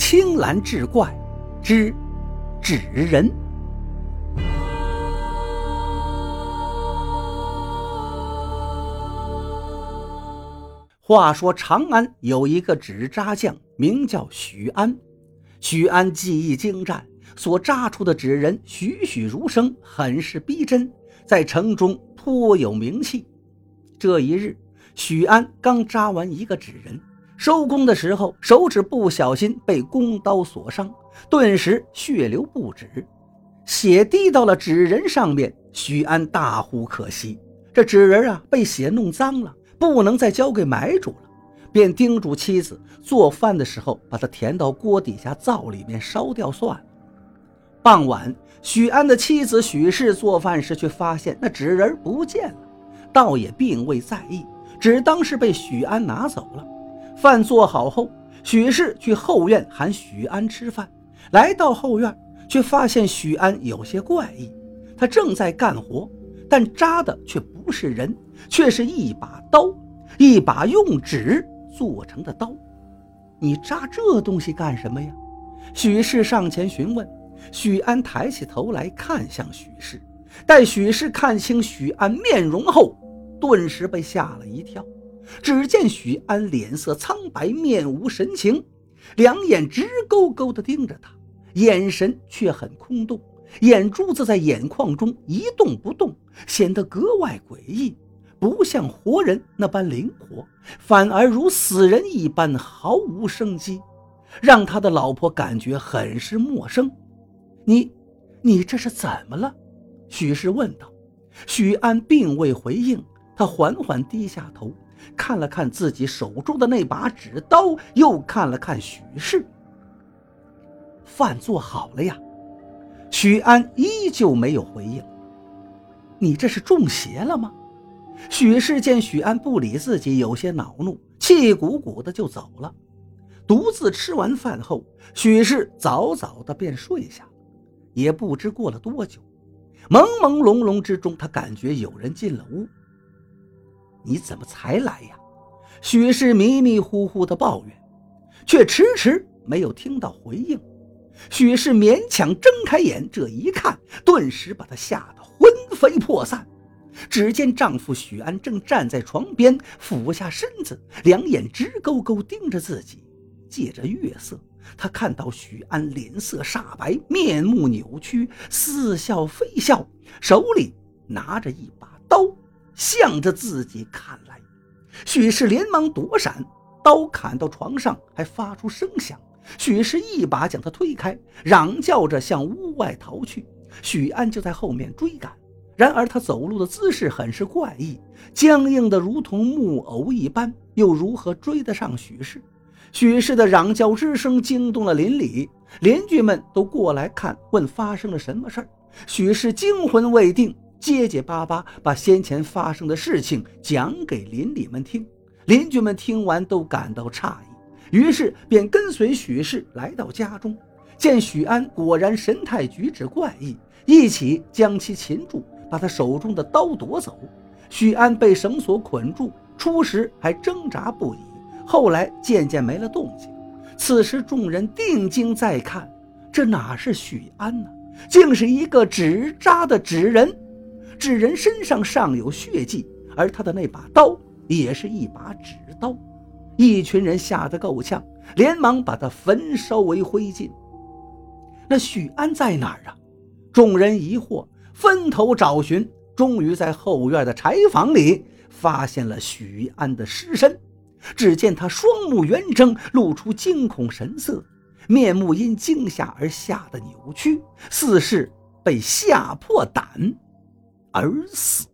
青蓝志怪之纸人。话说长安有一个纸扎匠，名叫许安。许安技艺精湛，所扎出的纸人栩栩如生，很是逼真，在城中颇有名气。这一日，许安刚扎完一个纸人，收工的时候，手指不小心被弓刀所伤，顿时血流不止，血滴到了纸人上面。许安大呼可惜，这纸人啊，被血弄脏了。不能再交给买主了，便叮嘱妻子做饭的时候把它填到锅底下灶里面烧掉算了。傍晚，许安的妻子许氏做饭时却发现那纸人不见了，倒也并未在意，只当是被许安拿走了。饭做好后，许氏去后院喊许安吃饭，来到后院却发现许安有些怪异，他正在干活。但扎的却不是人，却是一把刀，一把用纸做成的刀。你扎这东西干什么呀？许氏上前询问。许安抬起头来看向许氏，待许氏看清许安面容后，顿时被吓了一跳。只见许安脸色苍白，面无神情，两眼直勾勾地盯着他，眼神却很空洞。眼珠子在眼眶中一动不动，显得格外诡异，不像活人那般灵活，反而如死人一般毫无生机，让他的老婆感觉很是陌生。你，你这是怎么了？许氏问道。许安并未回应，他缓缓低下头，看了看自己手中的那把纸刀，又看了看许氏。饭做好了呀。许安依旧没有回应。你这是中邪了吗？许氏见许安不理自己，有些恼怒，气鼓鼓的就走了。独自吃完饭后，许氏早早的便睡下。也不知过了多久，朦朦胧胧之中，他感觉有人进了屋。你怎么才来呀？许氏迷迷糊糊的抱怨，却迟迟没有听到回应。许氏勉强睁开眼，这一看，顿时把她吓得魂飞魄散。只见丈夫许安正站在床边，俯下身子，两眼直勾勾盯着自己。借着月色，他看到许安脸色煞白，面目扭曲，似笑非笑，手里拿着一把刀，向着自己砍来。许氏连忙躲闪，刀砍到床上，还发出声响。许氏一把将他推开，嚷叫着向屋外逃去。许安就在后面追赶，然而他走路的姿势很是怪异，僵硬的如同木偶一般，又如何追得上许氏？许氏的嚷叫之声惊动了邻里，邻居们都过来看，问发生了什么事儿。许氏惊魂未定，结结巴巴把先前发生的事情讲给邻里们听。邻居们听完都感到诧异。于是便跟随许氏来到家中，见许安果然神态举止怪异，一起将其擒住，把他手中的刀夺走。许安被绳索捆住，初时还挣扎不已，后来渐渐没了动静。此时众人定睛再看，这哪是许安呢？竟是一个纸扎的纸人。纸人身上尚有血迹，而他的那把刀也是一把纸刀。一群人吓得够呛，连忙把他焚烧为灰烬。那许安在哪儿啊？众人疑惑，分头找寻，终于在后院的柴房里发现了许安的尸身。只见他双目圆睁，露出惊恐神色，面目因惊吓而吓得扭曲，似是被吓破胆而死。